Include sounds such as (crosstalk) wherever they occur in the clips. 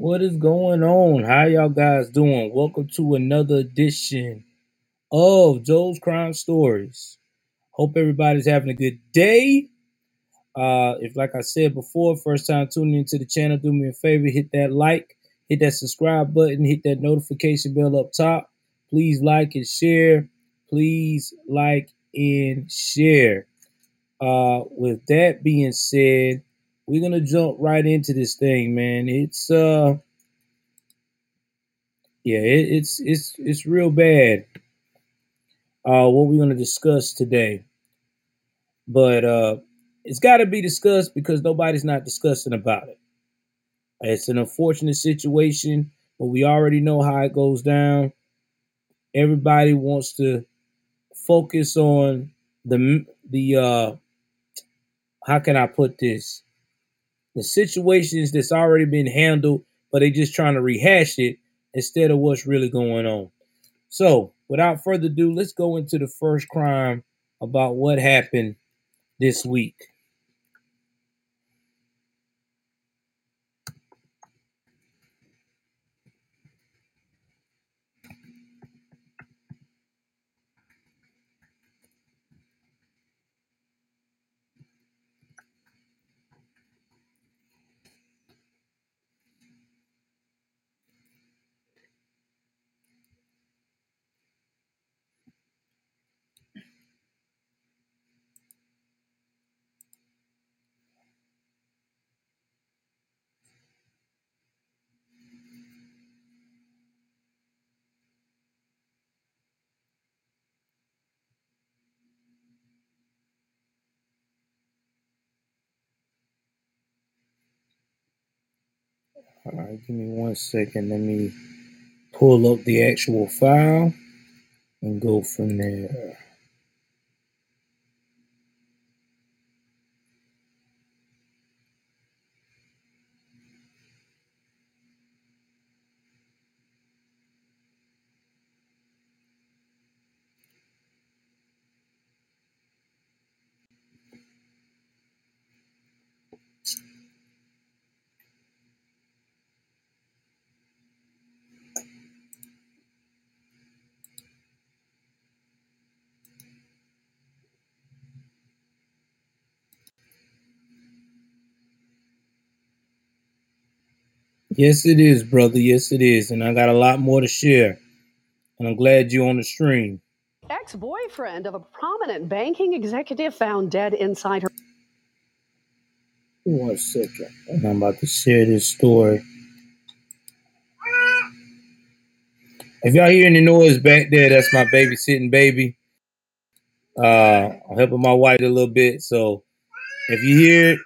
What is going on? How y'all guys doing? Welcome to another edition of Joel's Crime Stories. Hope everybody's having a good day. Uh, if like I said before, first time tuning into the channel, do me a favor, hit that like, hit that subscribe button, hit that notification bell up top. Please like and share. Please like and share. Uh, with that being said, we're gonna jump right into this thing, man. It's uh yeah, it, it's it's it's real bad. Uh, what we're gonna discuss today, but uh, it's got to be discussed because nobody's not discussing about it. It's an unfortunate situation, but we already know how it goes down. Everybody wants to focus on the the uh, how can I put this? The situations that's already been handled, but they just trying to rehash it instead of what's really going on. So, without further ado, let's go into the first crime about what happened this week. All right, give me one second. Let me pull up the actual file and go from there. Yes, it is, brother. Yes, it is. And I got a lot more to share. And I'm glad you're on the stream. Ex boyfriend of a prominent banking executive found dead inside her. One second. And I'm about to share this story. If y'all hear any noise back there, that's my babysitting baby. Uh, I'm helping my wife a little bit. So if you hear it,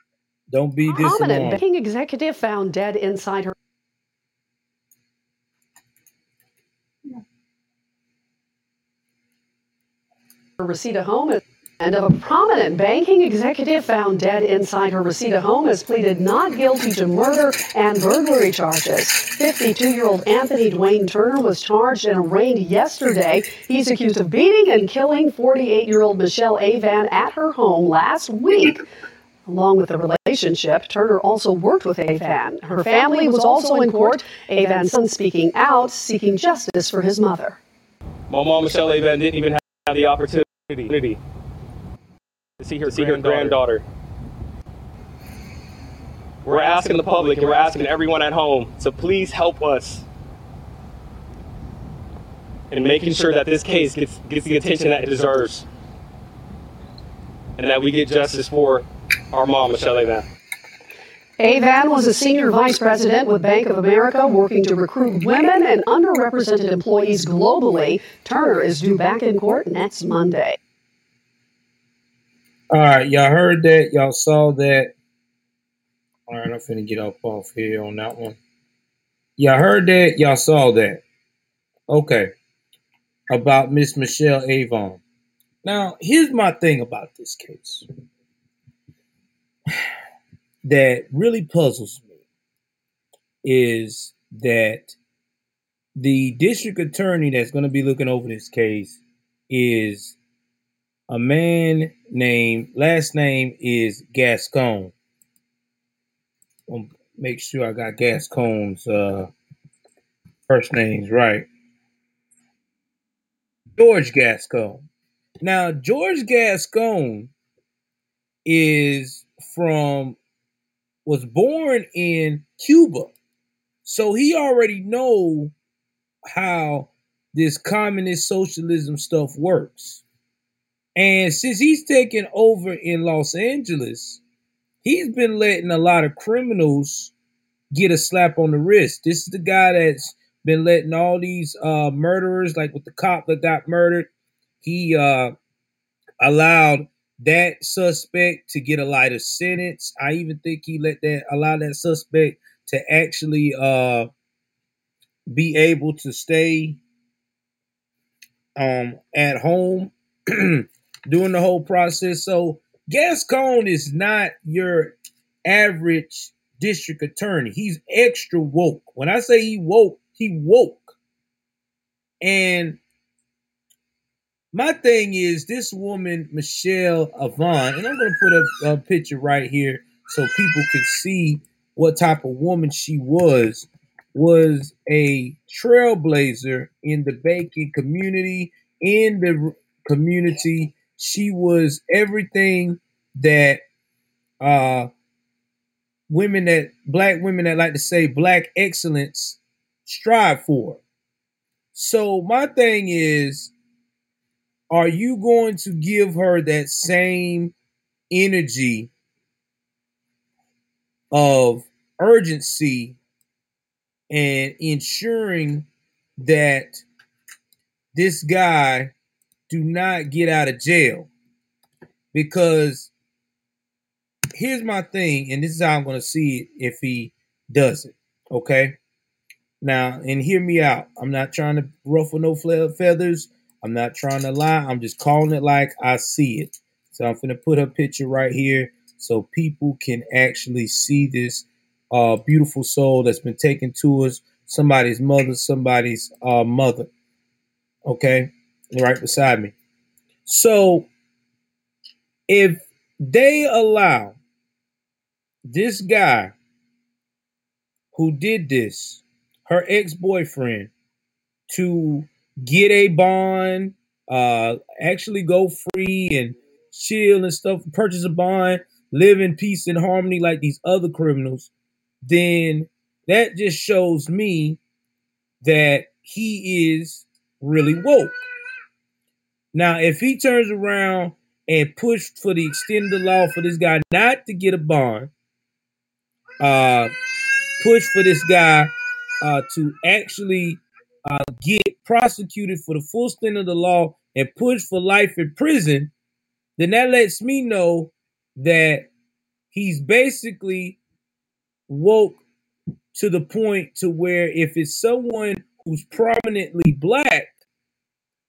don't be Prominent disalarmed. banking executive found dead inside her. Reseda home And of a prominent banking executive found dead inside her Reseda home has pleaded not guilty to murder and burglary charges. 52 year old Anthony Dwayne Turner was charged and arraigned yesterday. He's accused of beating and killing 48 year old Michelle Avan at her home last week. Along with the relationship, Turner also worked with Avan. Her family was also in court. Avan's son speaking out, seeking justice for his mother. My mom, Michelle Avan, didn't even have the opportunity to see her, to see her granddaughter. We're asking the public and we're asking everyone at home. To please help us in making sure that this case gets, gets the attention that it deserves. and that we get justice for our mom, Michelle Avan. Avan was a senior vice president with Bank of America working to recruit women and underrepresented employees globally. Turner is due back in court next Monday. All right, y'all heard that. Y'all saw that. All right, I'm finna get up off here on that one. Y'all heard that. Y'all saw that. Okay. About Miss Michelle Avon. Now, here's my thing about this case that really puzzles me is that the district attorney that's going to be looking over this case is a man named last name is Gascon. I'll make sure I got Gascon's uh, first names right. George Gascon. Now, George Gascon is from was born in Cuba. So he already know how this communist socialism stuff works. And since he's taken over in Los Angeles, he's been letting a lot of criminals get a slap on the wrist. This is the guy that's been letting all these uh, murderers, like with the cop that got murdered, he uh, allowed that suspect to get a lighter sentence. I even think he let that allow that suspect to actually uh, be able to stay um, at home (clears throat) during the whole process. So Gascon is not your average district attorney. He's extra woke. When I say he woke, he woke. And my thing is this woman, Michelle Avon, and I'm going to put a, a picture right here so people can see what type of woman she was, was a trailblazer in the banking community, in the community she was everything that uh women that black women that like to say black excellence strive for. So my thing is are you going to give her that same energy of urgency and ensuring that this guy do not get out of jail because here's my thing, and this is how I'm going to see it if he does it. Okay. Now, and hear me out. I'm not trying to ruffle no feathers. I'm not trying to lie. I'm just calling it like I see it. So I'm going to put her picture right here so people can actually see this uh, beautiful soul that's been taken to us, somebody's mother, somebody's uh, mother. Okay right beside me. So if they allow this guy who did this, her ex-boyfriend, to get a bond, uh, actually go free and chill and stuff, purchase a bond, live in peace and harmony like these other criminals, then that just shows me that he is really woke. Now, if he turns around and pushed for the extended law for this guy not to get a bond, uh, push for this guy uh, to actually uh, get prosecuted for the full extent of the law and push for life in prison, then that lets me know that he's basically woke to the point to where if it's someone who's prominently black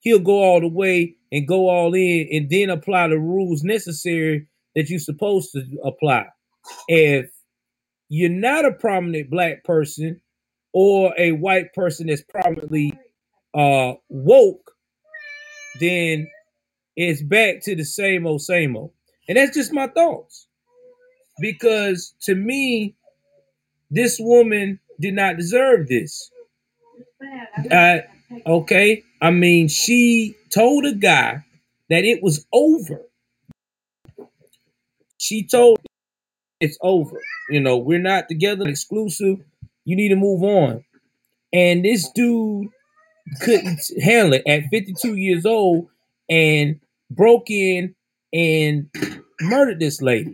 he'll go all the way and go all in and then apply the rules necessary that you're supposed to apply. If you're not a prominent black person or a white person that's prominently uh woke, then it's back to the same old same old. And that's just my thoughts. Because to me, this woman did not deserve this. Okay. I mean, she told a guy that it was over. She told it's over. You know, we're not together exclusive. You need to move on. And this dude couldn't handle it at 52 years old and broke in and murdered this lady.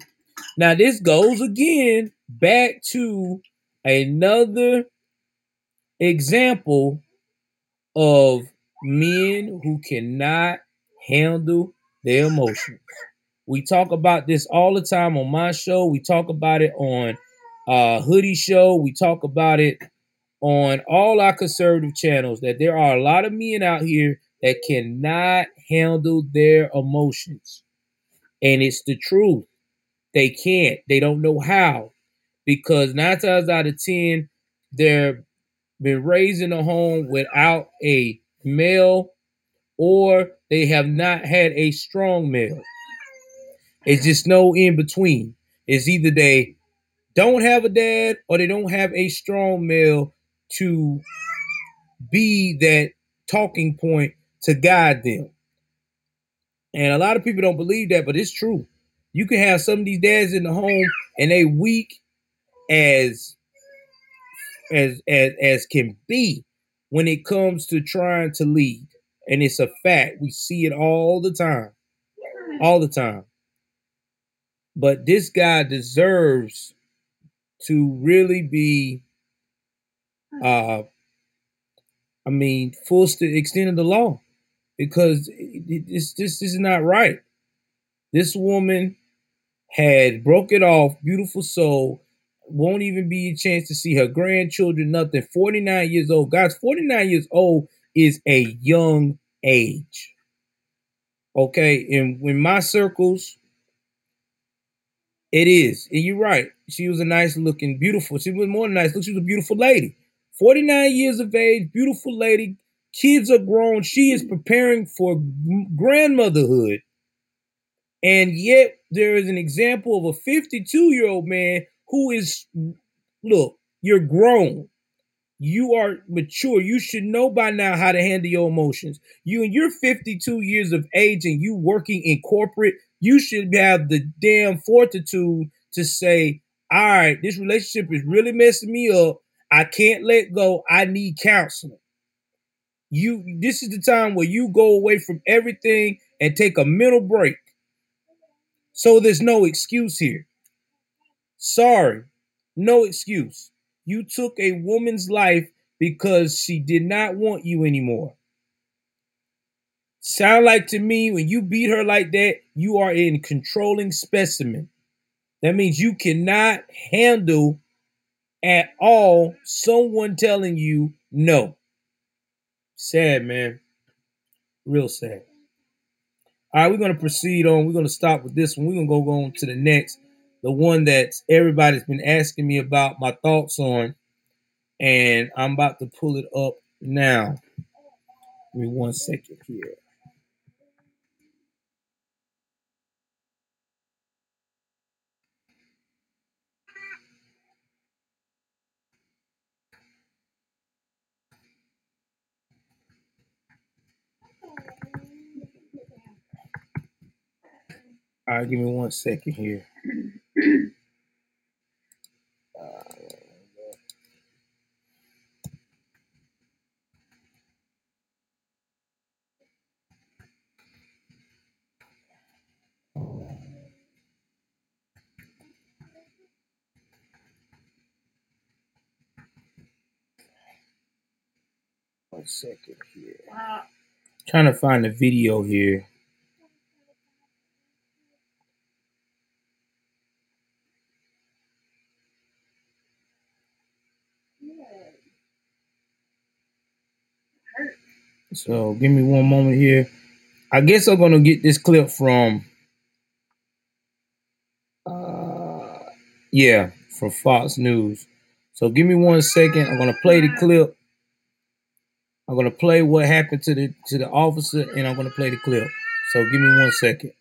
Now, this goes again back to another example of men who cannot handle their emotions. We talk about this all the time on my show. We talk about it on uh Hoodie Show. We talk about it on all our conservative channels that there are a lot of men out here that cannot handle their emotions. And it's the truth. They can't. They don't know how. Because nine times out of ten, they're been raised in a home without a male or they have not had a strong male. It's just no in between. It's either they don't have a dad or they don't have a strong male to be that talking point to guide them. And a lot of people don't believe that, but it's true. You can have some of these dads in the home and they weak as as as as can be when it comes to trying to lead. And it's a fact. We see it all the time. All the time. But this guy deserves to really be uh I mean full st- extent of the law because this this is not right. This woman had broke it off, beautiful soul, won't even be a chance to see her grandchildren, nothing. 49 years old. Guys, 49 years old is a young age. Okay, and when my circles, it is. And you're right. She was a nice looking, beautiful. She was more than nice. Look, she was a beautiful lady. 49 years of age, beautiful lady. Kids are grown. She is preparing for grandmotherhood. And yet, there is an example of a 52 year old man who is, look, you're grown. You are mature. You should know by now how to handle your emotions. You and you're 52 years of age and you working in corporate, you should have the damn fortitude to say, all right, this relationship is really messing me up. I can't let go. I need counseling. You this is the time where you go away from everything and take a mental break. So there's no excuse here. Sorry, no excuse. You took a woman's life because she did not want you anymore. Sound like to me when you beat her like that, you are in controlling specimen. That means you cannot handle at all someone telling you no. Sad, man. Real sad. All right, we're going to proceed on. We're going to stop with this one. We're going to go on to the next, the one that everybody's been asking me about my thoughts on. And I'm about to pull it up now. Give me one second here. All right, give me one second here. One second here. Uh, Trying to find the video here. So give me one moment here. I guess I'm gonna get this clip from uh yeah, from Fox News. So give me one second. I'm gonna play the clip. I'm gonna play what happened to the to the officer and I'm gonna play the clip. So give me one second.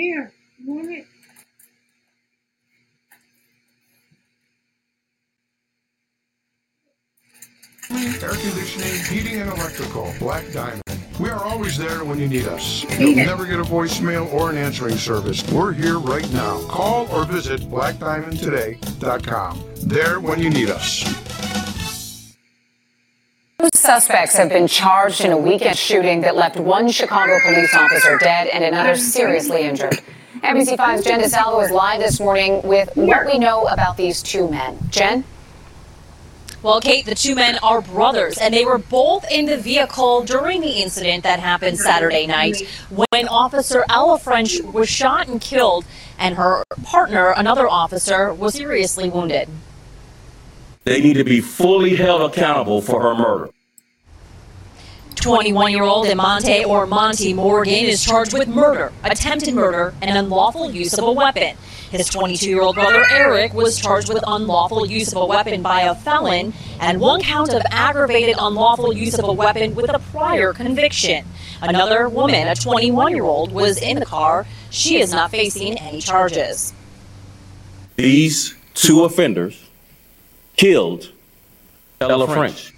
Here, want it? Air conditioning, heating, and electrical. Black Diamond. We are always there when you need us. You'll never get a voicemail or an answering service. We're here right now. Call or visit blackdiamondtoday.com. There when you need us. Two suspects have been charged in a weekend shooting that left one Chicago police officer dead and another seriously injured. NBC5's Jen DeSalvo is live this morning with what we know about these two men. Jen? Well, Kate, the two men are brothers, and they were both in the vehicle during the incident that happened Saturday night when Officer Ella French was shot and killed, and her partner, another officer, was seriously wounded. They need to be fully held accountable for her murder. 21 year old Emonte or Monty Morgan is charged with murder, attempted murder, and unlawful use of a weapon. His 22 year old brother Eric was charged with unlawful use of a weapon by a felon and one count of aggravated unlawful use of a weapon with a prior conviction. Another woman, a 21 year old, was in the car. She is not facing any charges. These two offenders killed Ella French.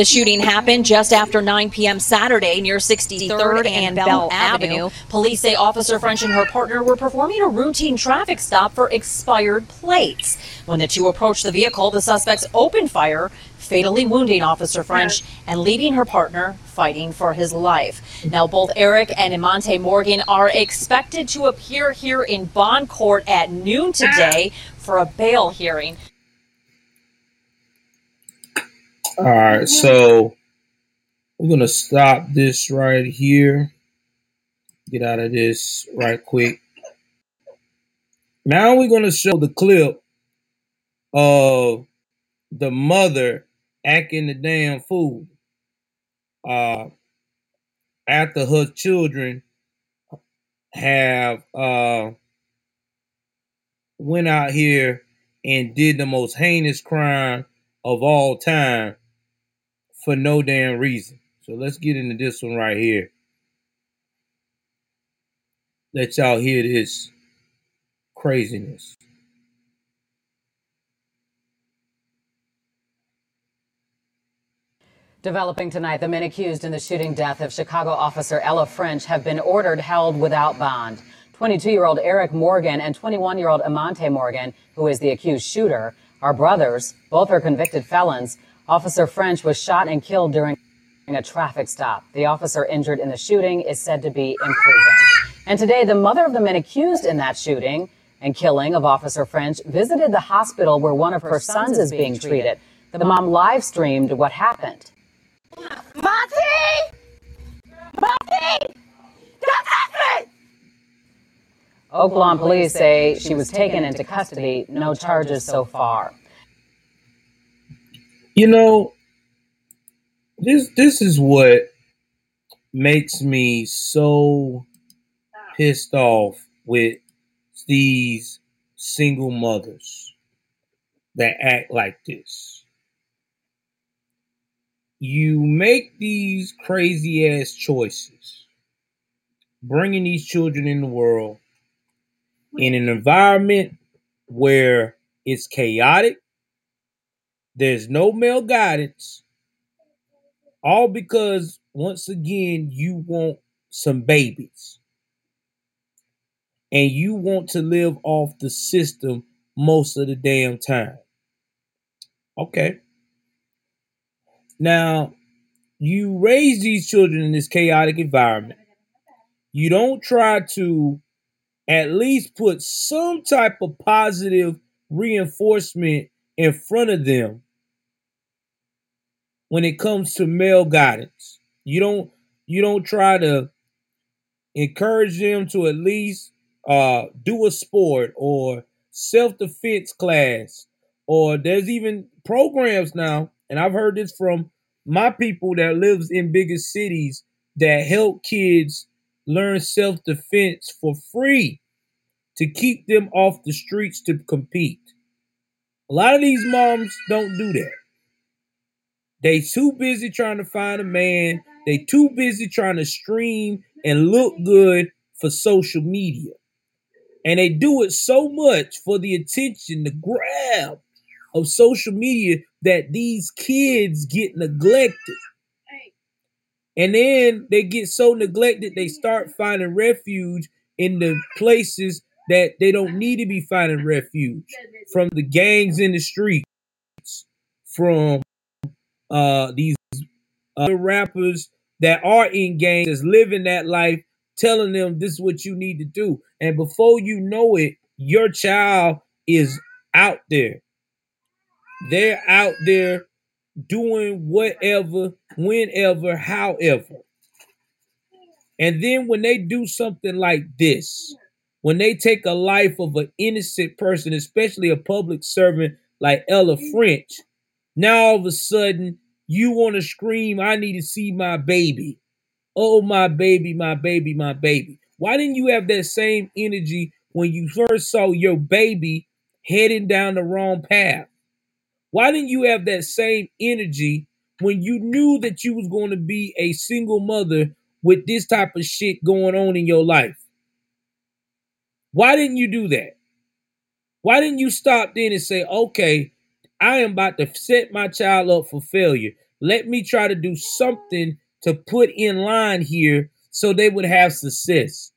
The shooting happened just after 9 p.m. Saturday near 63rd and Bell Avenue. Police say Officer French and her partner were performing a routine traffic stop for expired plates. When the two approached the vehicle, the suspects opened fire, fatally wounding Officer French and leaving her partner fighting for his life. Now, both Eric and Emonte Morgan are expected to appear here in bond court at noon today for a bail hearing. All right, so we're gonna stop this right here. Get out of this right quick. Now we're gonna show the clip of the mother acting the damn fool. Uh, after her children have uh went out here and did the most heinous crime of all time for no damn reason. So let's get into this one right here. Let y'all hear this craziness. Developing tonight, the men accused in the shooting death of Chicago officer Ella French have been ordered held without bond. 22 year old Eric Morgan and 21 year old Emonte Morgan, who is the accused shooter, are brothers. Both are convicted felons. Officer French was shot and killed during a traffic stop. The officer injured in the shooting is said to be improving. And today, the mother of the men accused in that shooting and killing of Officer French visited the hospital where one of her sons is being treated. The mom live streamed what happened. Monty! Monty! Don't touch me! Oak Lawn police say she was taken into custody. No charges so far. You know, this this is what makes me so pissed off with these single mothers that act like this. You make these crazy ass choices, bringing these children in the world in an environment where it's chaotic, there's no male guidance, all because once again you want some babies and you want to live off the system most of the damn time. Okay. Now, you raise these children in this chaotic environment. You don't try to at least put some type of positive reinforcement in front of them when it comes to male guidance. You don't you don't try to encourage them to at least uh, do a sport or self-defense class or there's even programs now and i've heard this from my people that lives in bigger cities that help kids learn self-defense for free to keep them off the streets to compete a lot of these moms don't do that. They too busy trying to find a man. They too busy trying to stream and look good for social media. And they do it so much for the attention, the grab of social media that these kids get neglected. And then they get so neglected, they start finding refuge in the places that they don't need to be finding refuge from the gangs in the streets, from uh, these other rappers that are in gangs, that's living that life telling them this is what you need to do. And before you know it, your child is out there. They're out there doing whatever, whenever, however. And then when they do something like this, when they take a life of an innocent person, especially a public servant like Ella French, now all of a sudden you want to scream, I need to see my baby. Oh, my baby, my baby, my baby. Why didn't you have that same energy when you first saw your baby heading down the wrong path? Why didn't you have that same energy when you knew that you was going to be a single mother with this type of shit going on in your life? Why didn't you do that? Why didn't you stop then and say, okay, I am about to set my child up for failure. Let me try to do something to put in line here so they would have success.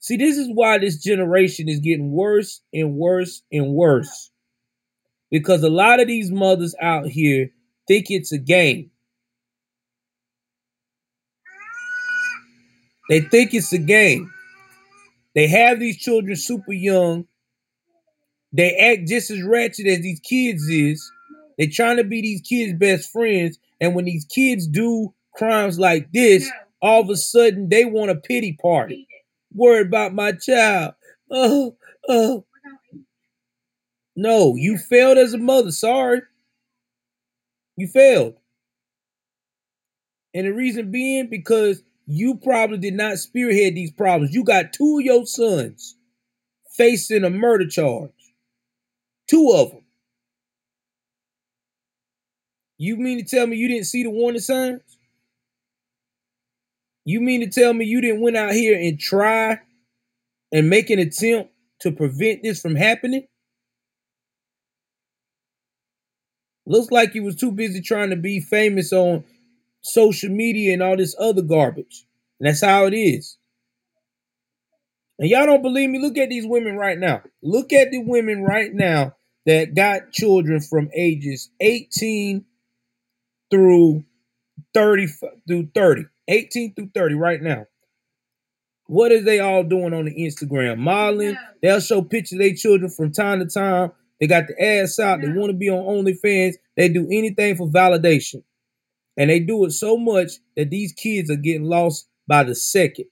See, this is why this generation is getting worse and worse and worse. Because a lot of these mothers out here think it's a game. They think it's a game. They have these children super young. They act just as ratchet as these kids is. They're trying to be these kids' best friends. And when these kids do crimes like this, all of a sudden they want a pity party. Worried about my child. Oh, oh. No, you failed as a mother. Sorry. You failed. And the reason being because you probably did not spearhead these problems. You got two of your sons facing a murder charge. Two of them. You mean to tell me you didn't see the warning signs? You mean to tell me you didn't went out here and try and make an attempt to prevent this from happening? Looks like you was too busy trying to be famous on social media and all this other garbage. And that's how it is. And y'all don't believe me? Look at these women right now. Look at the women right now that got children from ages 18 through 30 through 30. 18 through 30 right now. What is they all doing on the Instagram? Modeling. They'll show pictures of their children from time to time. They got the ass out. They want to be on OnlyFans. They do anything for validation. And they do it so much that these kids are getting lost by the second.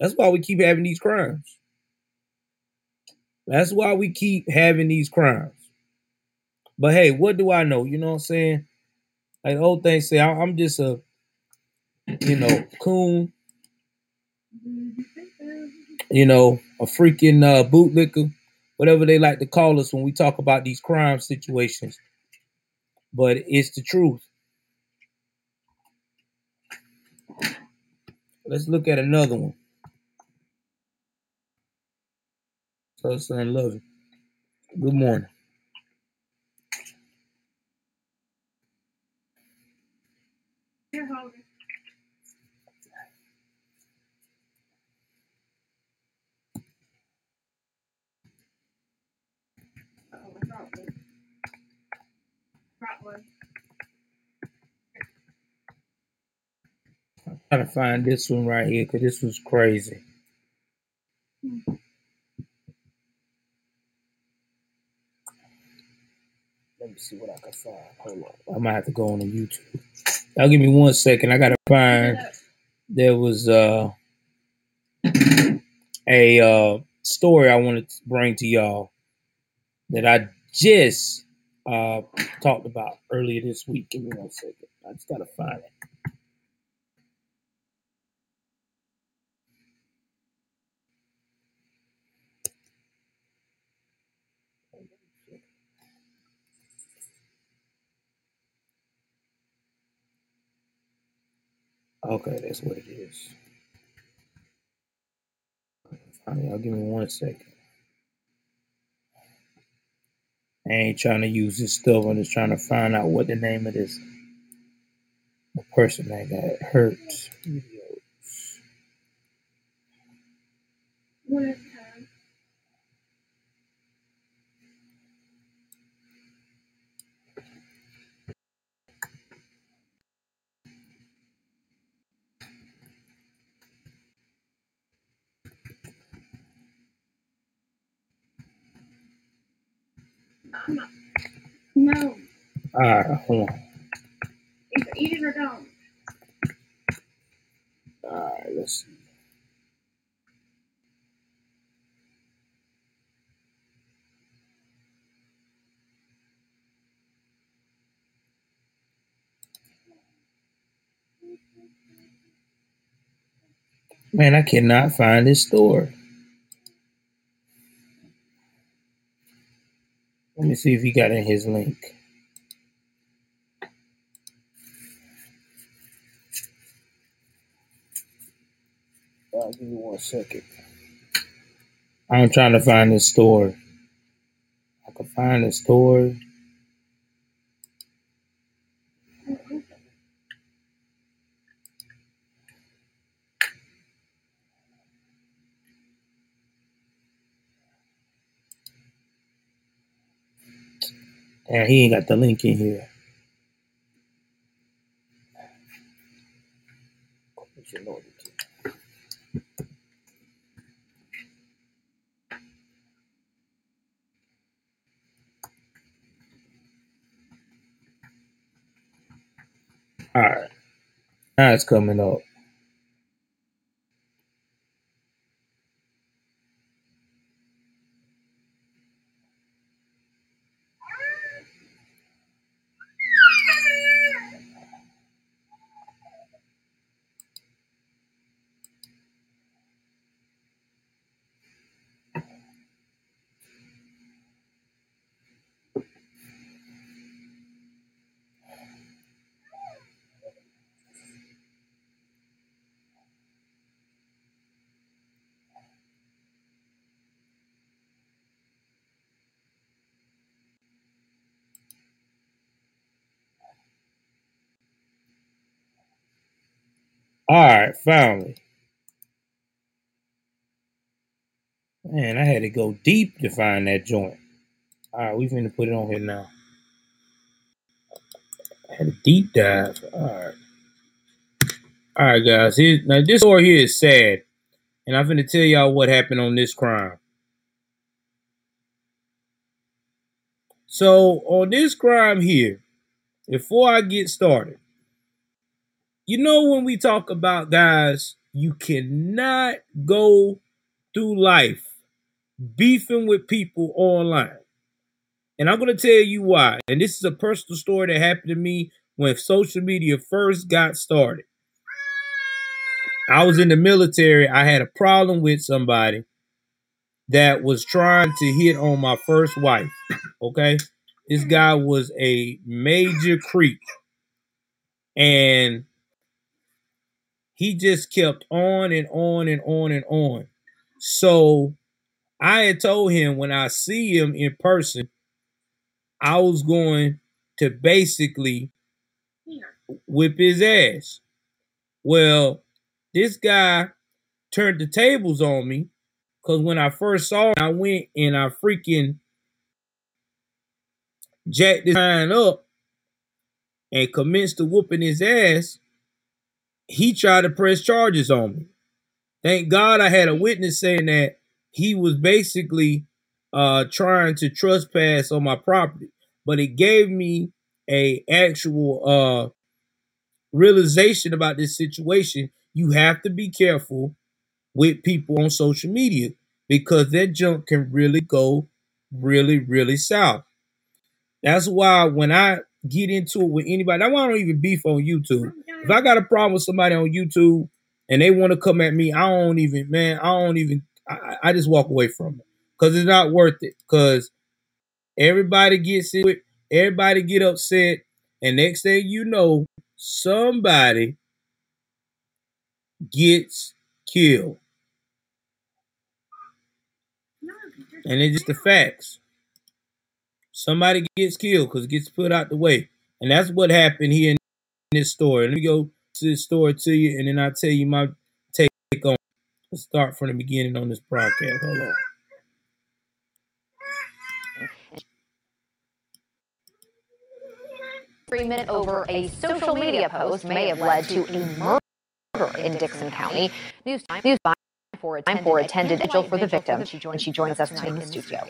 That's why we keep having these crimes. That's why we keep having these crimes. But hey, what do I know? You know what I'm saying? Like the old thing say, I'm just a you know, (clears throat) coon, you know, a freaking uh, bootlicker, whatever they like to call us when we talk about these crime situations. But it's the truth. Let's look at another one. So, son, love you. Good morning. Here, Hogan. Oh, I brought one. Brought one. trying to find this one right here because this was crazy. Let me see what I can find. Hold on. I might have to go on the YouTube. Now give me one second. I gotta find there was uh a uh story I wanted to bring to y'all that I just uh talked about earlier this week. Give me one second. I just gotta find it. Okay, that's what it is. Fine, y'all give me one second. I ain't trying to use this stuff. I'm just trying to find out what the name of this the person that got hurt. Videos. One No. All right, hold on. Either eat it or don't. All right, let's see. Man, I cannot find this story. Let me see if he got in his link. Uh, give me one second. I'm trying to find this story. I can find the story. And he ain't got the link in here. All right. Now it's coming up. All right, finally. Man, I had to go deep to find that joint. All right, we finna put it on here now. I had a deep dive. All right. All right, guys. Here, now, this story here is sad. And I'm finna tell y'all what happened on this crime. So, on this crime here, before I get started, you know when we talk about guys, you cannot go through life beefing with people online. And I'm going to tell you why. And this is a personal story that happened to me when social media first got started. I was in the military. I had a problem with somebody that was trying to hit on my first wife. Okay. This guy was a major creep. And he just kept on and on and on and on. So I had told him when I see him in person, I was going to basically whip his ass. Well, this guy turned the tables on me because when I first saw him, I went and I freaking jacked this man up and commenced to whooping his ass. He tried to press charges on me. Thank God I had a witness saying that he was basically uh, trying to trespass on my property, but it gave me a actual uh, realization about this situation. You have to be careful with people on social media because that junk can really go really, really south. That's why when I get into it with anybody, that's why I don't even beef on YouTube. If I got a problem with somebody on YouTube and they want to come at me, I don't even, man, I don't even, I, I just walk away from it because it's not worth it. Because everybody gets it, everybody get upset, and next thing you know, somebody gets killed. And it's just the facts. Somebody gets killed because it gets put out the way. And that's what happened here this story. Let me go to this story to you, and then I'll tell you my take on Let's start from the beginning on this broadcast. Hold on. Three minute over a social media post may have led to a murder in Dickson County. News time, News time for attended, for attended for the victim, and she joins us tonight in the studio.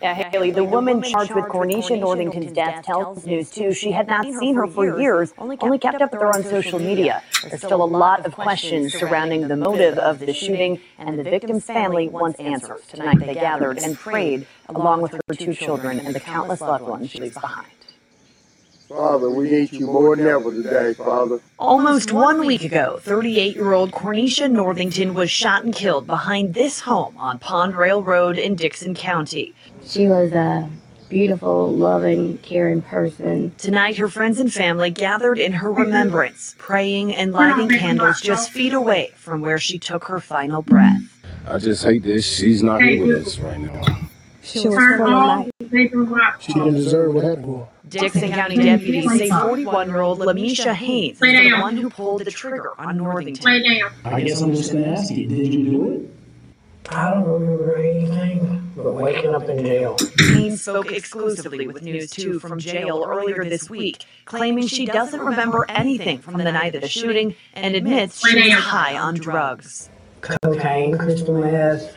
Yeah, Haley, the woman charged with Cornisha Northington's death tells News 2 she had not seen her for years, only kept up with her on social media. There's still a lot of questions surrounding the motive of the shooting, and the victim's family wants answers. Tonight they gathered and prayed along with her two children and the countless loved ones she leaves behind. Father, we need you more than ever today, Father. Almost one week ago, 38 year old Cornisha Northington was shot and killed behind this home on Pond Rail Road in Dickson County. She was a beautiful, loving, caring person. Tonight, her friends and family gathered in her remembrance, praying and lighting candles just feet away from where she took her final breath. I just hate this. She's not here with us right now. She was full of life. She didn't deserve what happened to her. Dickson County deputies say 41 year old Lamisha Haynes is the one who pulled the trigger on Northington. I guess I'm just going to ask you, did you do it? I don't remember anything but waking up in jail. Haynes spoke exclusively with News 2 from jail earlier this week, claiming she doesn't remember anything from the night of the shooting and admits she was high on drugs. Cocaine, crystal meth,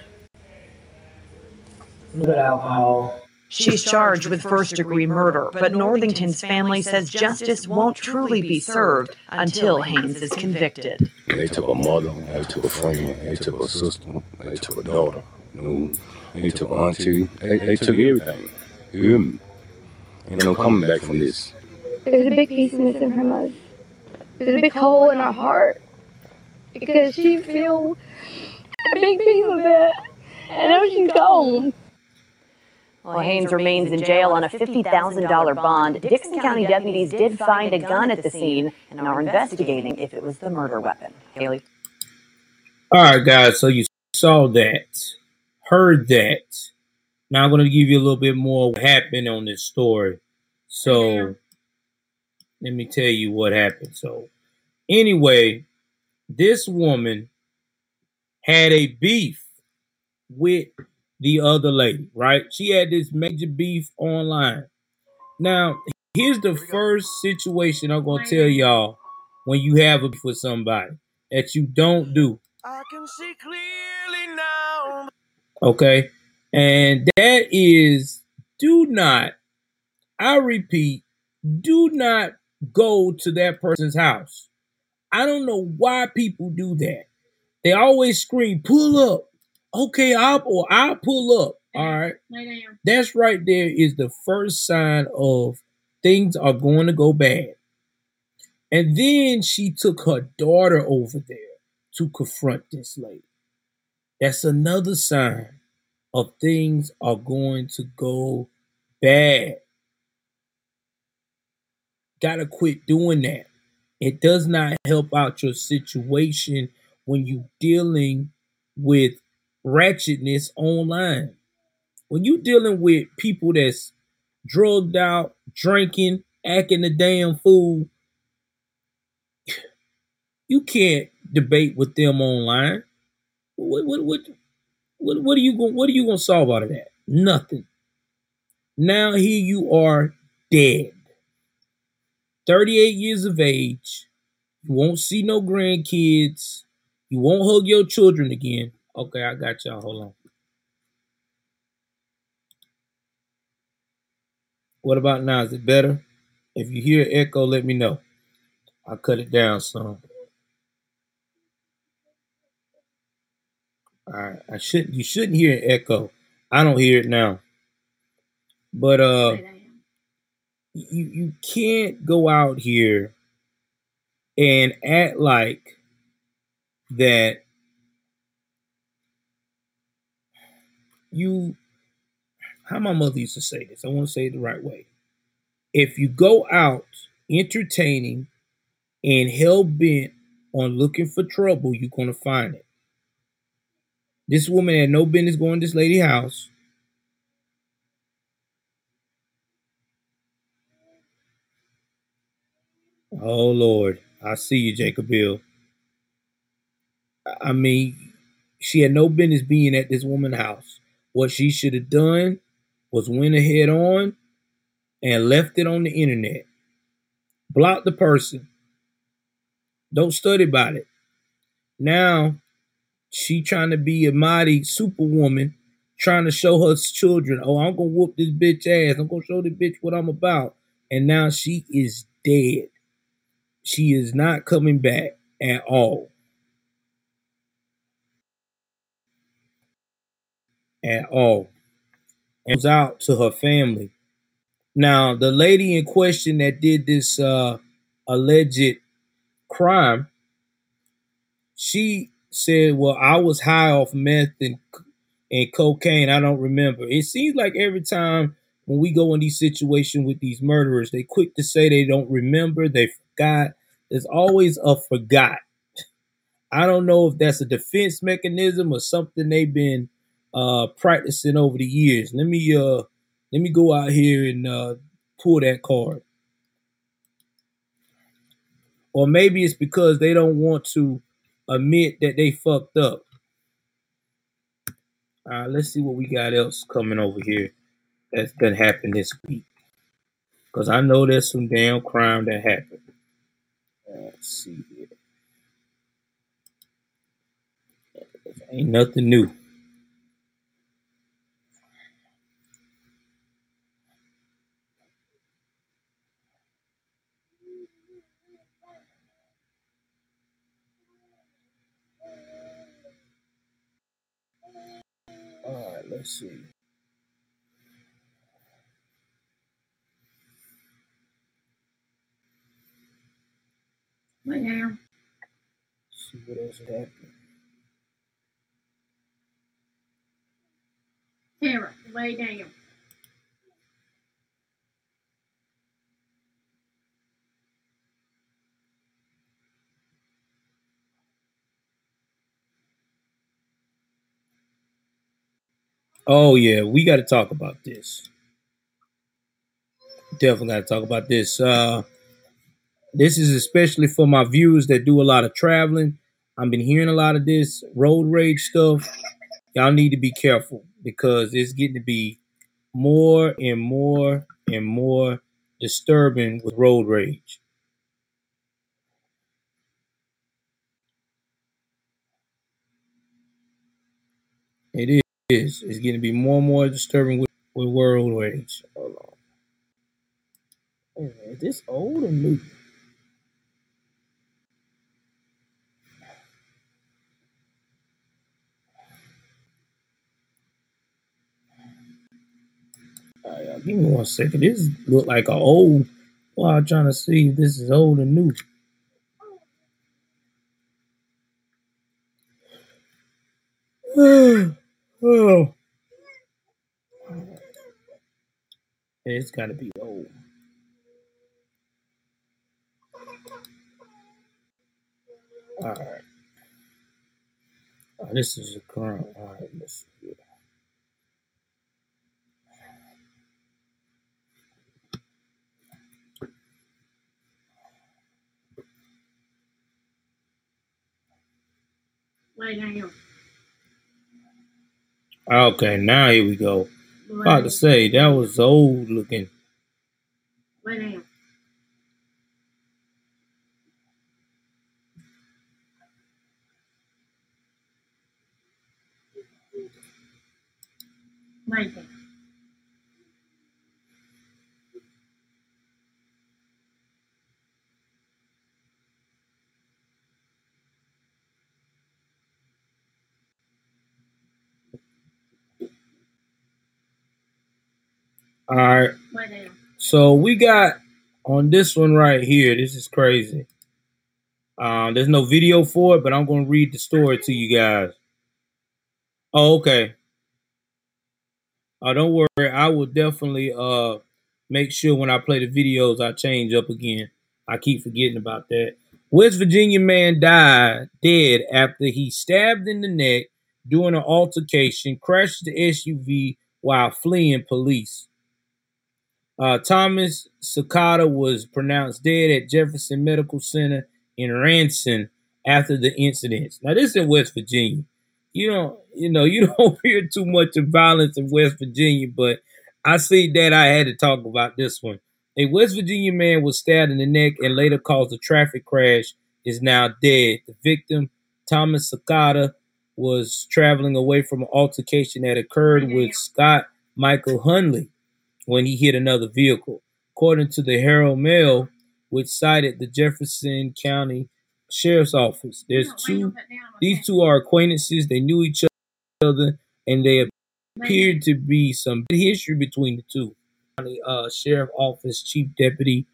good alcohol. She's charged with first degree murder, but Northington's family says justice won't truly be served until Haynes is convicted. They took a mother, they took a friend, they took a sister, they took a daughter, you know, they took an auntie, they, they took everything. You hear me? Ain't no coming back from this. There's a big piece missing from us. There's a big hole in our heart because she feels a big piece of it, and now she's gone. Well, Haynes remains in jail on a $50,000 bond. Dickson County deputies did find a gun at the scene and are investigating if it was the murder weapon. Haley. All right, guys. So you saw that, heard that. Now I'm going to give you a little bit more what happened on this story. So let me tell you what happened. So anyway, this woman had a beef with the other lady, right? She had this major beef online. Now, here's the first situation I'm gonna tell y'all when you have a beef with somebody that you don't do. I can see clearly now. Okay, and that is do not. I repeat, do not go to that person's house. I don't know why people do that. They always scream, "Pull up." Okay, I'll or I'll pull up. All right. That's right there is the first sign of things are going to go bad. And then she took her daughter over there to confront this lady. That's another sign of things are going to go bad. Gotta quit doing that. It does not help out your situation when you're dealing with ratchetness online. When you dealing with people that's drugged out, drinking, acting a damn fool, you can't debate with them online. What what what what, what are you going what are you going to solve out of that? Nothing. Now here you are dead. 38 years of age, You won't see no grandkids. You won't hug your children again. Okay, I got y'all. Hold on. What about now? Is it better? If you hear echo, let me know. I'll cut it down some. All right. I shouldn't you shouldn't hear an echo. I don't hear it now. But uh you you can't go out here and act like that you how my mother used to say this. I want to say it the right way. If you go out entertaining and hell bent on looking for trouble, you're gonna find it. This woman had no business going to this lady house. Oh Lord, I see you, Jacob Bill. I mean, she had no business being at this woman's house. What she should have done was went ahead on and left it on the internet. Block the person. Don't study about it. Now she trying to be a mighty superwoman, trying to show her children, oh, I'm gonna whoop this bitch ass. I'm gonna show the bitch what I'm about. And now she is dead. She is not coming back at all. At all. And was out to her family. Now, the lady in question that did this uh, alleged crime, she said, "Well, I was high off meth and and cocaine. I don't remember." It seems like every time when we go in these situations with these murderers, they quick to say they don't remember, they forgot. There's always a forgot. I don't know if that's a defense mechanism or something they've been uh, practicing over the years. Let me uh let me go out here and uh, pull that card. Or maybe it's because they don't want to admit that they fucked up. All right, let's see what we got else coming over here that's gonna happen this week. Cause I know there's some damn crime that happened. Let's see here. Ain't nothing new. All right, let's see. Lay down. see what else is happening. Tara, lay down. Oh yeah, we got to talk about this. Definitely got to talk about this. Uh, this is especially for my viewers that do a lot of traveling. I've been hearing a lot of this road rage stuff. Y'all need to be careful because it's getting to be more and more and more disturbing with road rage. It is. It's getting to be more and more disturbing with, with road rage. Hold on. Is this old or new? All right, give me one second. This look like a old. Well, trying to see if this is old or new. (sighs) oh, (sighs) it's got to be old. All right. Oh, this is the current. Right, let's see. down. Okay, now here we go. What About to say that was old looking. Right. All right. So we got on this one right here. This is crazy. Um, there's no video for it, but I'm gonna read the story to you guys. Oh, okay. Uh, don't worry. I will definitely uh make sure when I play the videos I change up again. I keep forgetting about that. West Virginia man died dead after he stabbed in the neck during an altercation, crashed the SUV while fleeing police. Uh, Thomas Sakata was pronounced dead at Jefferson Medical Center in Ranson after the incidents. Now, this is in West Virginia. You don't, you know, you (laughs) don't hear too much of violence in West Virginia, but I see that I had to talk about this one. A West Virginia man was stabbed in the neck and later caused a traffic crash. Is now dead. The victim, Thomas Sakata, was traveling away from an altercation that occurred with Scott Michael Hunley when he hit another vehicle. According to the Herald Mail, which cited the Jefferson County Sheriff's Office, there's two. These two are acquaintances. They knew each other, and they appeared to be some history between the two. County uh, Sheriff Office Chief Deputy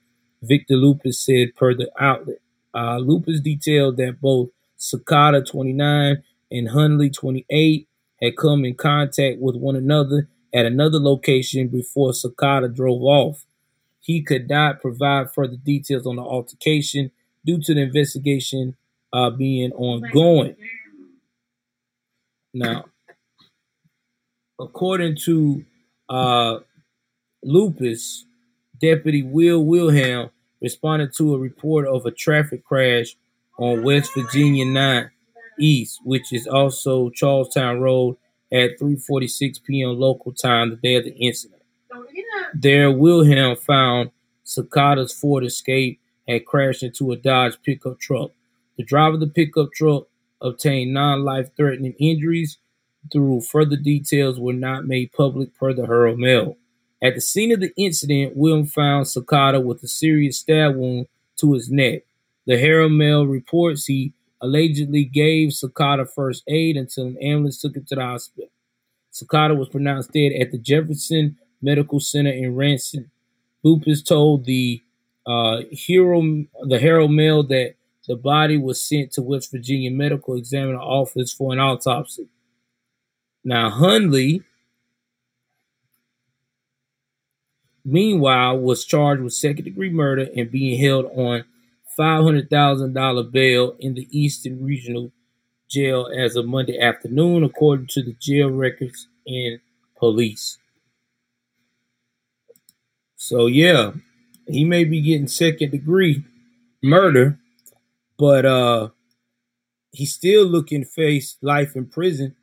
Victor Lupus said per the outlet. Uh, Lupus detailed that both Sakata 29 and Hunley 28 had come in contact with one another at another location before Sakata drove off. He could not provide further details on the altercation due to the investigation uh, being ongoing. Now, according to uh, Lupus, Deputy Will Wilhelm responded to a report of a traffic crash on West Virginia 9 East, which is also Charlestown Road at 3:46 p.m. local time the day of the incident. There, Wilhelm found Sakata's Ford Escape had crashed into a Dodge pickup truck. The driver of the pickup truck obtained non-life-threatening injuries, through further details were not made public per the Herald Mail. At the scene of the incident, William found Sakata with a serious stab wound to his neck. The Herald Mail reports he allegedly gave Sakata first aid until an ambulance took him to the hospital. Sakata was pronounced dead at the Jefferson Medical Center in Ranson. Lupus told the uh, Hero, the Herald Mail that the body was sent to West Virginia Medical Examiner Office for an autopsy. Now, Hunley, meanwhile, was charged with second degree murder and being held on $500,000 bail in the Eastern Regional Jail as of Monday afternoon, according to the jail records and police. So, yeah, he may be getting second degree murder, but uh, he's still looking face life in prison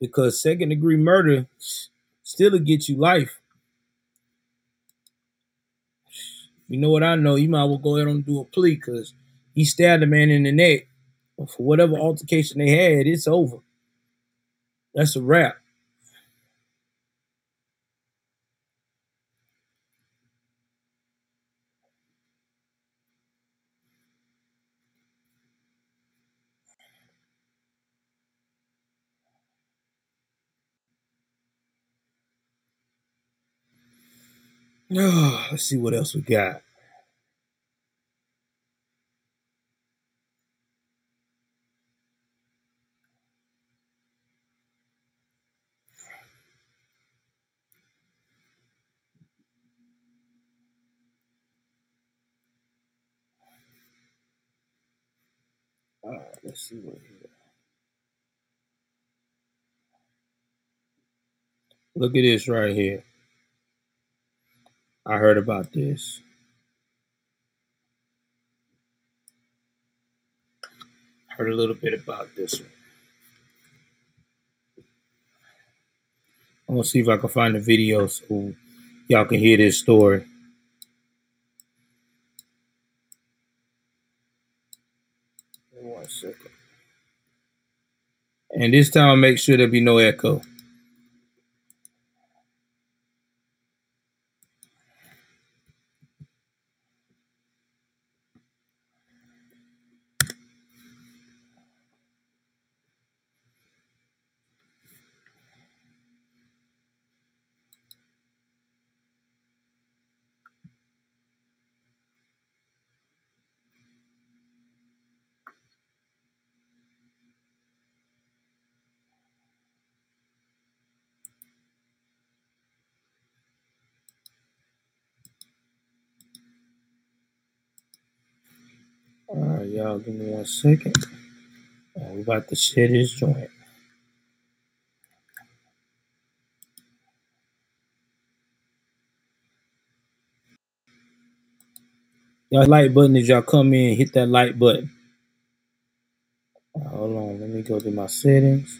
because second degree murder still will get you life. You know what I know? You might well go ahead and do a plea because he stabbed a man in the neck. For whatever altercation they had, it's over. That's a wrap. (sighs) let's see what else we got. All right, let's see what here. Look at this right here. I heard about this. Heard a little bit about this one. I'm gonna see if I can find the video so y'all can hear this story. One second. And this time, make sure there be no echo. right, y'all, give me one second. Uh, we about to share this joint. Y'all like button as y'all come in, hit that like button. Hold on, let me go to my settings.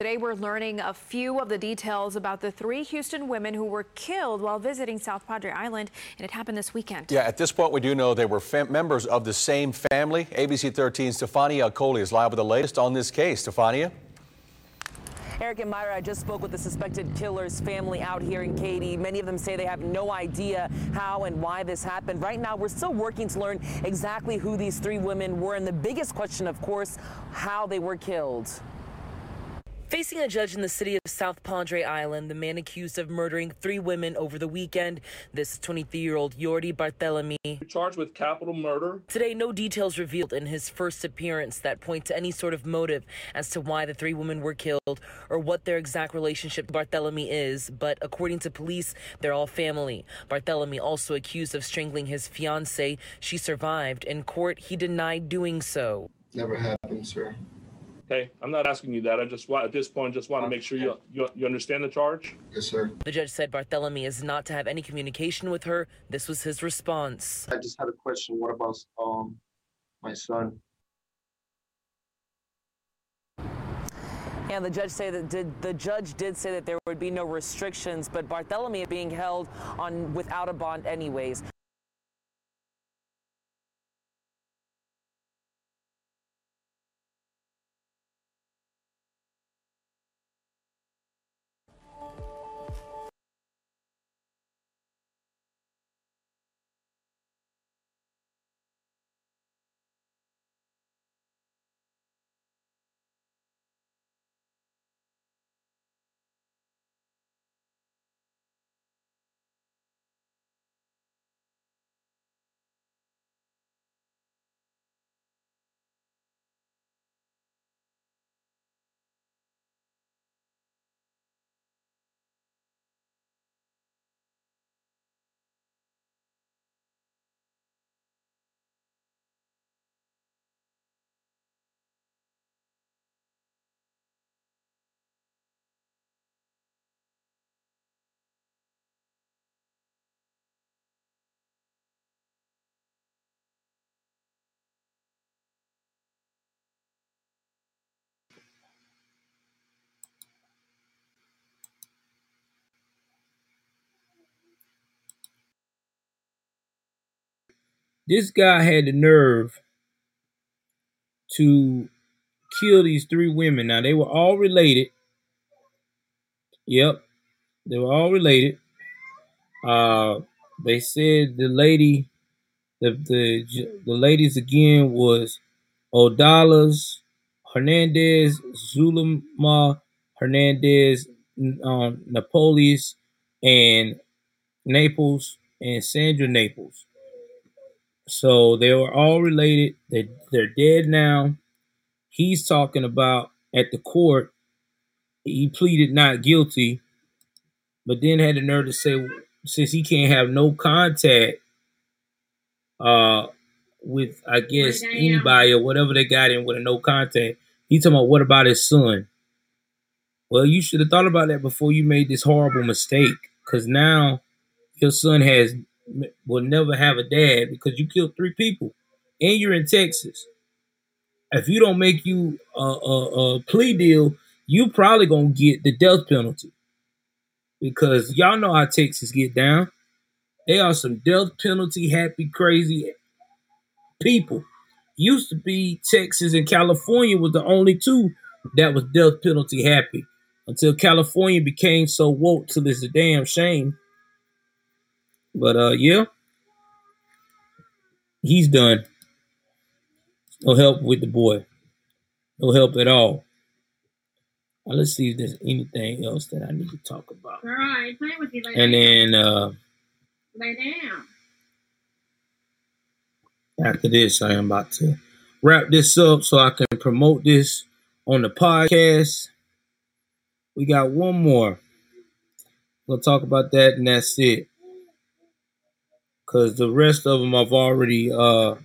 Today, we're learning a few of the details about the three Houston women who were killed while visiting South Padre Island, and it happened this weekend. Yeah, at this point, we do know they were members of the same family. ABC 13's Stefania Okolie is live with the latest on this case. Stefania? Eric and Mayra, I just spoke with the suspected killer's family out here in Katy. Many of them say they have no idea how and why this happened. Right now, we're still working to learn exactly who these three women were. And the biggest question, of course, how they were killed. Facing a judge in the city of South Padre Island, the man accused of murdering three women over the weekend, this 23-year-old Yordi Barthelemy. Charged with capital murder. Today, no details revealed in his first appearance that point to any sort of motive as to why the three women were killed or what their exact relationship to Barthelemy is, but according to police, they're all family. Barthelemy also accused of strangling his fiancee. She survived. In court, he denied doing so. Never happened, sir. Okay, I'm not asking you that. I just want at this point just want to make sure you you, you understand the charge. Yes, sir. The judge said Barthelemy is not to have any communication with her. This was his response. I just had a question. What about um my son? And the judge say that did the judge did say that there would be no restrictions, but Barthelemy is being held on without a bond anyways. This guy had the nerve to kill these three women. Now they were all related. Yep, they were all related. Uh, they said the lady, the the the ladies again was Odalas Hernandez, Zulema Hernandez, um, Napolis and Naples and Sandra Naples. So they were all related. They they're dead now. He's talking about at the court. He pleaded not guilty, but then had the nerve to say since he can't have no contact uh with I guess anybody or whatever they got in with a no contact. He talking about what about his son? Well, you should have thought about that before you made this horrible mistake. Cause now your son has will never have a dad because you killed three people, and you're in Texas. If you don't make you a, a, a plea deal, you probably gonna get the death penalty because y'all know how Texas get down. They are some death penalty happy, crazy people. Used to be Texas and California was the only two that was death penalty happy until California became so woke till it's a damn shame. But uh yeah, he's done. No help with the boy. No help at all. Now, let's see if there's anything else that I need to talk about. Girl, I ain't playing with you. Lay And down. then uh Lay down. after this, I am about to wrap this up so I can promote this on the podcast. We got one more. We'll talk about that, and that's it. Cause the rest of them I've already uh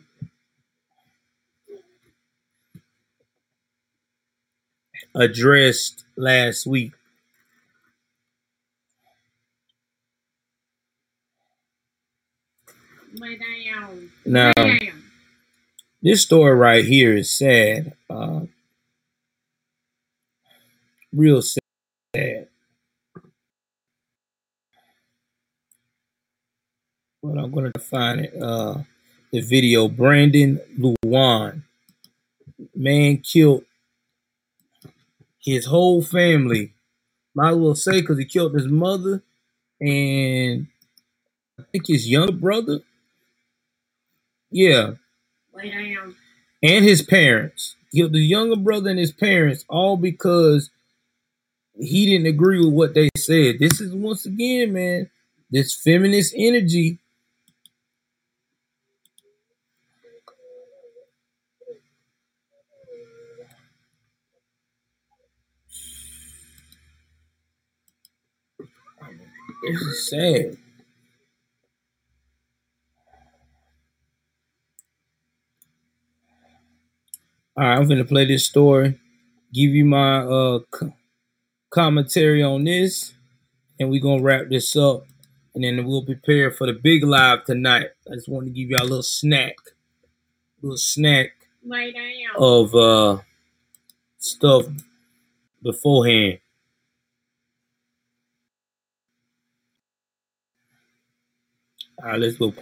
addressed last week. Now, this story right here is sad. Uh, real sad. But I'm gonna define it. Uh, the video. Brandon Luwan, man killed his whole family. Might as well say because he killed his mother and I think his younger brother. Yeah, Lay down. and his parents. Killed the younger brother and his parents, all because he didn't agree with what they said. This is once again, man, this feminist energy. This is sad. All right, I'm gonna play this story, give you my uh c- commentary on this, and we're gonna wrap this up, and then we'll prepare for the big live tonight. I just want to give y'all a little snack, a little snack of uh stuff beforehand. Right, let's go.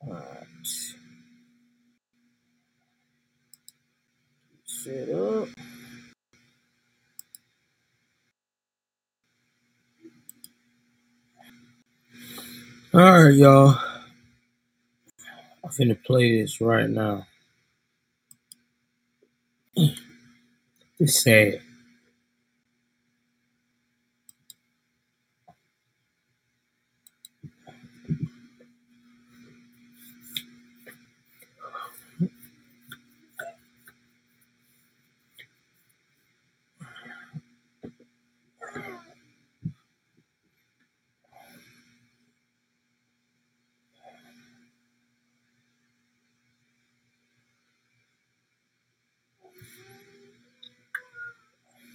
All right. Set up. All right, y'all. I'm finna play this right now. It's sad.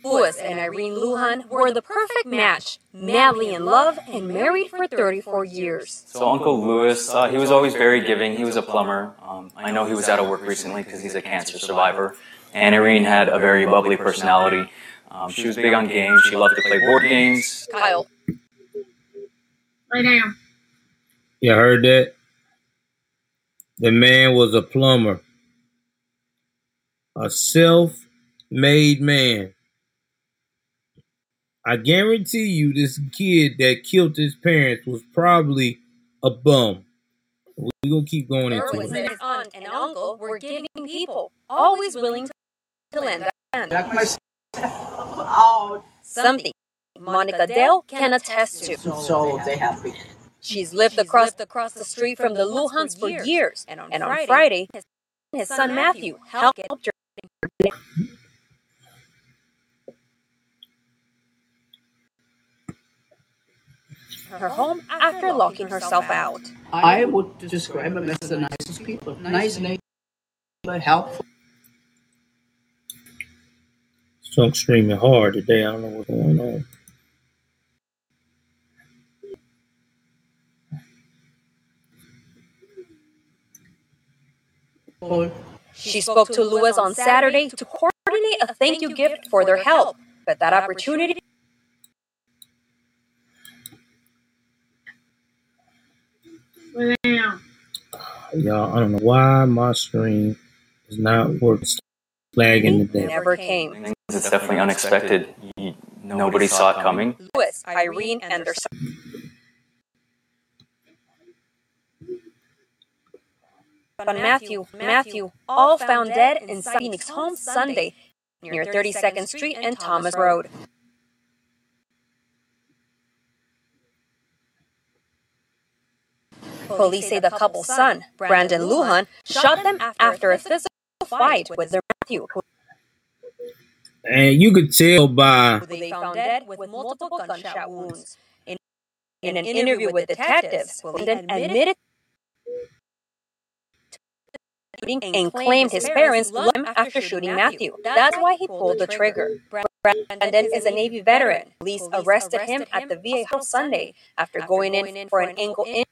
Lewis and Irene Lujan were the perfect match, madly in love and married for 34 years. So Uncle Lewis, uh, he was always very giving. He was a plumber. Um, I know he was out of work recently because he's a cancer survivor. And Irene had a very bubbly personality. Um, she was big on games. She loved to play board games. Kyle. Lay down. You heard that? The man was a plumber, a self made man. I guarantee you, this kid that killed his parents was probably a bum. We're going to keep going into Lewis it. and his aunt and uncle were giving people, always willing to lend a hand. (laughs) Something Monica Dale can attest to. So they happy. She's lived across across the street from the Lujans for years, and on Friday, his son Matthew helped her. Her home after locking herself out. I would describe them as the nicest people. Nice neighbor, helpful. So I'm streaming hard today. I don't know what's going on. She spoke to Lewis on Saturday to coordinate a thank you gift for their help, but that opportunity Y'all, I don't know why my stream is not working. Flagging today. never came. It's definitely unexpected. You, nobody saw it coming. Lewis, Irene, and their son. But Matthew, Matthew, all found dead in Phoenix home Sunday near 32nd Street and Thomas Road. Police say the couple's son, Brandon Lujan, shot them after a physical fight with their nephew. And you could tell by they found dead with multiple gunshot wounds. In, in an interview with detectives, Brandon admitted shooting and claimed his parents loved him after shooting Matthew. That's why he pulled the trigger. Brandon is a Navy veteran. Police arrested him at the VA house Sunday after going in for an ankle injury.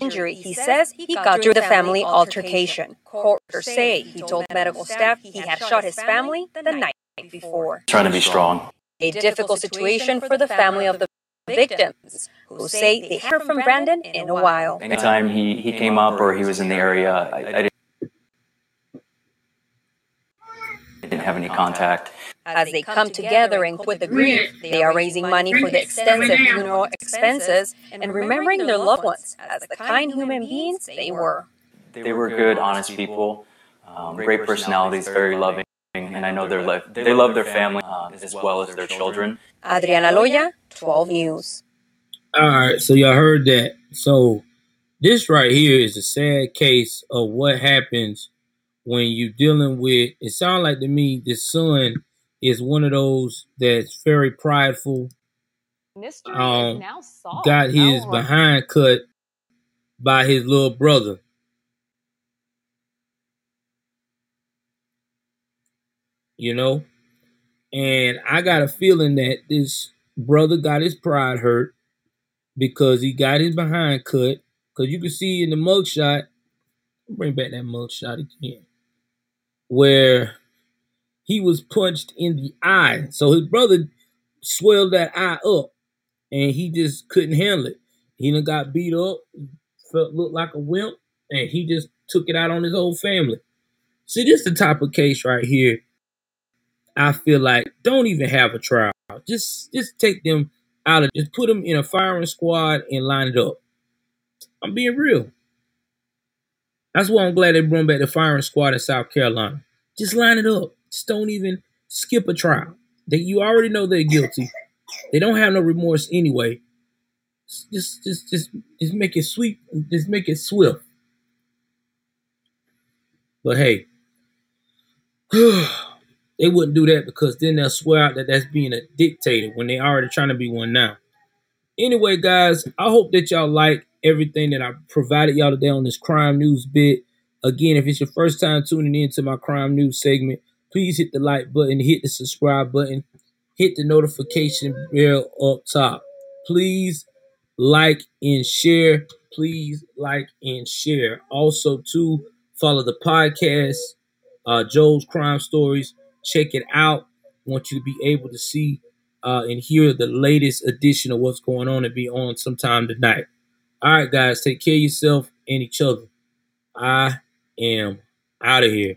Injury, he says he got through the family altercation. Courters say he told medical staff he had shot his family the night before. Trying to be strong. A difficult situation for the family of the victims, who say they heard from Brandon in a while. Anytime he, he came up or he was in the area, I, I didn't, I didn't have any contact. As they come together and quit the grief, they are raising money for the extensive funeral expenses and remembering their loved ones as the kind human beings they were. They were good, honest people, um, great personalities, very loving, and I know they're lo- they love their family uh, as well as their children. Adriana Loya, 12 News. All right, so y'all heard that. So this right here is a sad case of what happens when you're dealing with. It sounds like to me the son is one of those that's very prideful. Mystery Um, now solved. got his behind cut by his little brother. You know, and I got a feeling that this brother got his pride hurt because he got his behind cut. Because you can see in the mugshot, bring back that mugshot again, where he was punched in the eye. So his brother swelled that eye up, and he just couldn't handle it. He done got beat up, felt looked like a wimp, and he just took it out on his whole family. See, this the type of case right here. I feel like don't even have a trial. Just just take them out of just put them in a firing squad and line it up. I'm being real. That's why I'm glad they brought back the firing squad in South Carolina. Just line it up. Don't even skip a trial. That you already know they're guilty. They don't have no remorse anyway. Just just just just make it sweet. Just make it swift. But hey, (sighs) they wouldn't do that because then they'll swear out that that's being a dictator when they already trying to be one now. Anyway, guys, I hope that y'all like everything that I provided y'all today on this crime news bit. Again, if it's your first time tuning in to my crime news segment, please hit the like button, hit the subscribe button, hit the notification bell up top. Please like and share. Please like and share. Also, to follow the podcast, uh, Joel's Crime Stories. Check it out. Want you to be able to see uh, and hear the latest edition of what's going on and be on sometime tonight. All right, guys, take care of yourself and each other. I am out of here.